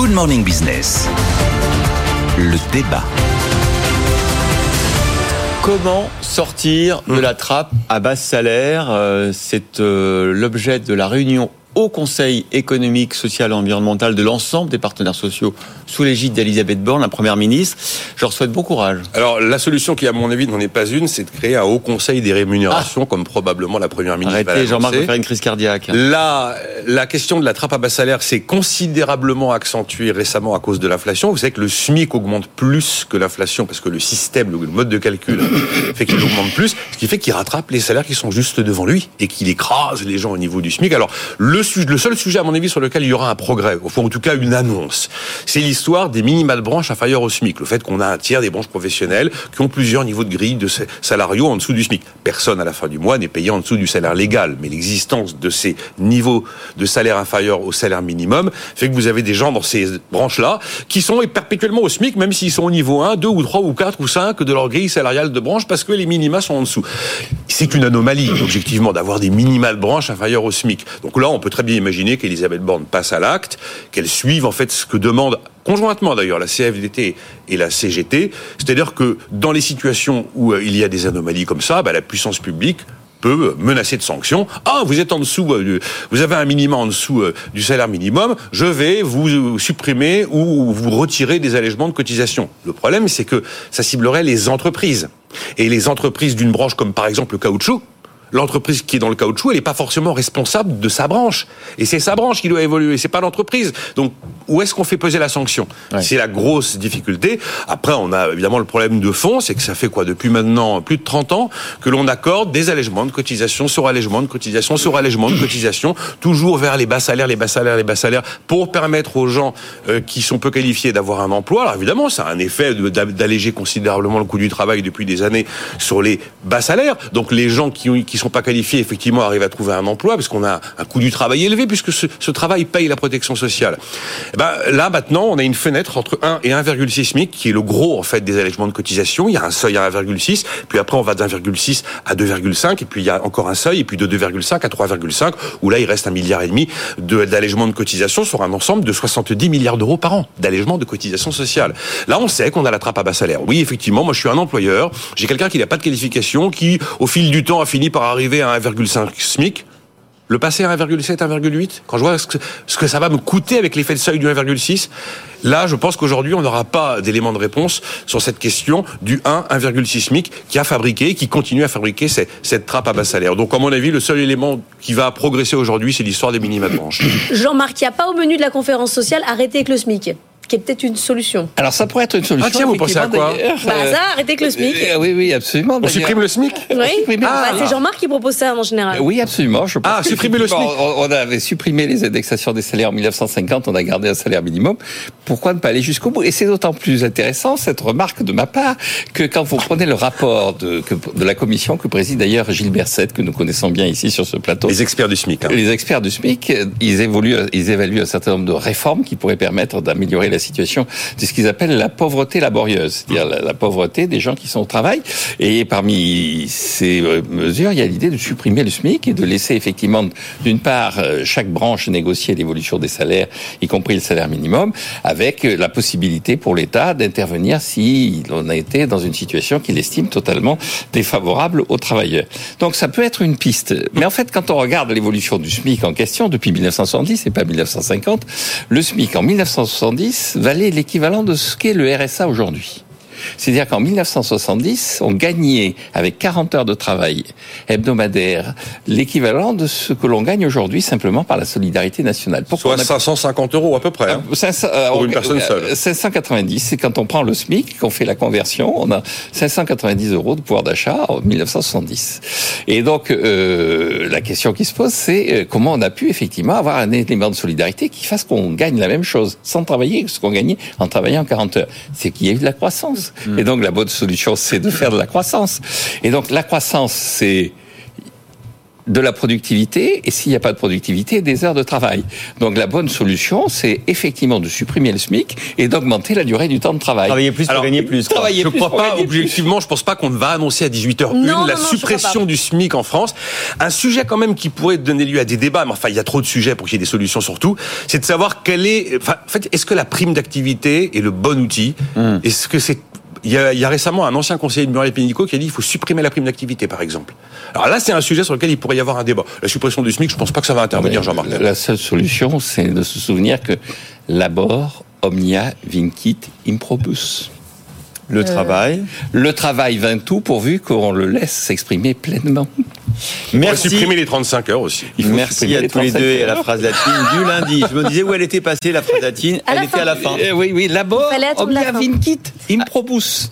Good Morning Business. Le débat. Comment sortir de la trappe à basse salaire Euh, C'est euh, l'objet de la réunion au Conseil économique, social et environnemental de l'ensemble des partenaires sociaux sous l'égide d'Elisabeth Borne, la Première ministre. Je leur souhaite bon courage. Alors, la solution qui, à mon avis, n'en est pas une, c'est de créer un haut conseil des rémunérations, comme probablement la première ministre va Arrêtez, Jean-Marc, de faire une crise cardiaque. La, la question de la trappe à bas salaire s'est considérablement accentuée récemment à cause de l'inflation. Vous savez que le SMIC augmente plus que l'inflation parce que le système, le mode de calcul fait qu'il augmente plus, ce qui fait qu'il rattrape les salaires qui sont juste devant lui et qu'il écrase les gens au niveau du SMIC. Alors, le, le seul sujet, à mon avis, sur lequel il y aura un progrès, au fond, en tout cas une annonce, c'est l'histoire des minima de branches inférieures au SMIC. Le fait qu'on a un tiers des branches professionnelles qui ont plusieurs niveaux de grille de sa- salariaux en dessous du SMIC. Personne à la fin du mois n'est payé en dessous du salaire légal, mais l'existence de ces niveaux de salaire inférieur au salaire minimum fait que vous avez des gens dans ces branches-là qui sont perpétuellement au SMIC, même s'ils sont au niveau 1, 2 ou 3 ou 4 ou 5 de leur grille salariale de branche parce que les minima sont en dessous. C'est une anomalie, objectivement, d'avoir des minima de branche inférieurs au SMIC. Donc là, on peut très bien imaginer qu'Elisabeth Borne passe à l'acte, qu'elle suive en fait ce que demande conjointement d'ailleurs la CFDT et la CGT, c'est-à-dire que dans les situations où euh, il y a des anomalies comme ça, bah, la puissance publique peut menacer de sanctions. Ah, vous êtes en dessous, euh, vous avez un minimum en dessous euh, du salaire minimum, je vais vous supprimer ou vous retirer des allègements de cotisation. Le problème, c'est que ça ciblerait les entreprises. Et les entreprises d'une branche comme par exemple le caoutchouc, l'entreprise qui est dans le caoutchouc, elle n'est pas forcément responsable de sa branche. Et c'est sa branche qui doit évoluer, c'est pas l'entreprise. Donc, où est-ce qu'on fait peser la sanction? Ouais. C'est la grosse difficulté. Après, on a évidemment le problème de fond, c'est que ça fait quoi Depuis maintenant plus de 30 ans que l'on accorde des allègements de cotisation sur allègement de cotisation sur allègement de cotisation, toujours vers les bas salaires, les bas salaires, les bas salaires, pour permettre aux gens euh, qui sont peu qualifiés d'avoir un emploi. Alors évidemment, ça a un effet d'alléger considérablement le coût du travail depuis des années sur les bas salaires. Donc les gens qui ont- qui sont pas qualifiés, effectivement, arrivent à trouver un emploi parce qu'on a un coût du travail élevé puisque ce, travail paye la protection sociale. Eh ben, là, maintenant, on a une fenêtre entre 1 et 1,6 SMIC qui est le gros, en fait, des allègements de cotisation. Il y a un seuil à 1,6, puis après, on va d'1,6 à 2,5, et puis il y a encore un seuil, et puis de 2,5 à 3,5, où là, il reste un milliard et demi de- d'allègements de cotisation sur un ensemble de 70 milliards d'euros par an d'allègements de cotisation sociale. Là, on sait qu'on a la trappe à bas salaire. Oui, effectivement, moi, je suis un employeur. J'ai quelqu'un qui n'a pas de qualification, qui, au fil du temps, a fini par arriver à 1,5 SMIC. Le passer à 1,7, 1,8, quand je vois ce que, ça va me coûter avec l'effet de seuil du 1,6, là, je pense qu'aujourd'hui, on n'aura pas d'élément de réponse sur cette question du 1, 1,6 SMIC qui a fabriqué, qui continue à fabriquer cette trappe à bas salaire. Donc, à mon avis, le seul élément qui va progresser aujourd'hui, c'est l'histoire des minima de branche. Jean-Marc, il n'y a pas au menu de la conférence sociale arrêter avec le SMIC, qui est peut-être une solution. Alors ça pourrait être une solution. Ah, tiens, vous pensez à quoi. Bah Euh, ça, arrêter avec le SMIC. euh, Oui, oui, absolument. On supprime le SMIC Oui, Bah, Ah. c'est Jean-Marc qui propose ça en général. Oui, absolument. Je pense Ah, supprimer le qu'effectivement, On, avait supprimé les indexations des salaires en 1950, on a gardé un salaire minimum. Pourquoi ne pas aller jusqu'au bout? Et c'est d'autant plus intéressant, cette remarque de ma part, que quand vous prenez le rapport de, que- de la commission que préside d'ailleurs Gilles Berset, que nous connaissons bien ici sur ce plateau, Les experts du SMIC. hein. les experts du SMIC, ils évoluent, ils évaluent un certain nombre de réformes qui pourraient permettre d'améliorer la situation de ce qu'ils appellent la pauvreté laborieuse, c'est-à-dire la, la pauvreté des gens qui sont au travail. Et parmi ces euh, mesures, il y a l'idée de supprimer le SMIC et de laisser effectivement, d'une part, euh, chaque branche négocier l'évolution des salaires, y compris le salaire minimum, avec euh, la possibilité pour l'État d'intervenir si on a été dans une situation qu'il estime totalement défavorable aux travailleurs. Donc ça peut être une piste. Mais en fait, quand on regarde l'évolution du SMIC en question depuis 1970 et pas 1950, le SMIC en 1970 valait l'équivalent de ce qu'est le RSA aujourd'hui. C'est-à-dire qu'en 1970, on gagnait avec 40 heures de travail hebdomadaire l'équivalent de ce que l'on gagne aujourd'hui simplement par la solidarité nationale. Pourquoi Soit a- 550 euros à peu près. hein. 500, euh, Pour une personne seule. euh, 590, c'est quand on prend le SMIC, qu'on fait la conversion, on a 590 euros de pouvoir d'achat en 1970. Et donc, euh, la question qui se pose, c'est euh, comment on a pu effectivement avoir un élément de solidarité qui fasse qu'on gagne la même chose sans travailler que ce qu'on gagnait en travaillant 40 heures. C'est qu'il y a eu de la croissance. Et donc, la bonne solution, c'est de faire de la croissance. Et donc, la croissance, c'est de la productivité, et s'il n'y a pas de productivité, des heures de travail. Donc la bonne solution, c'est effectivement de supprimer le SMIC et d'augmenter la durée du temps de travail. Travailler plus pour Alors, gagner plus. quoi. travailler Je plus crois pour pas, gagner plus. objectivement, je pense pas qu'on va annoncer à 18h01 Non, non, la non, je suppression du SMIC en France. Un sujet quand même qui pourrait donner lieu à des débats, mais enfin, il y a trop de sujets pour qu'il y ait des solutions surtout, c'est de savoir quelle est, enfin, en fait, est-ce que la prime d'activité est le bon outil? Hmm. Est-ce que c'est, il y, a, il y a récemment un ancien conseiller de Muriel Pénicaud qui a dit qu'il faut supprimer la prime d'activité, par exemple. Alors là, c'est un sujet sur lequel il pourrait y avoir un débat. La suppression du SMIC, je pense pas que ça va intervenir, Jean-Marc. La seule solution, c'est de se souvenir que labor, omnia, vincit, improbus. Le travail. Le travail vint tout pourvu qu'on le laisse s'exprimer pleinement. On va Merci. supprimer les 35 heures aussi. Il faut Merci à les tous les 35 deux et à la phrase latine du lundi. Je me disais où elle était passée la phrase latine? À Elle la était fin. à la fin. Eh oui, oui, Il la fin. vincit, improbus.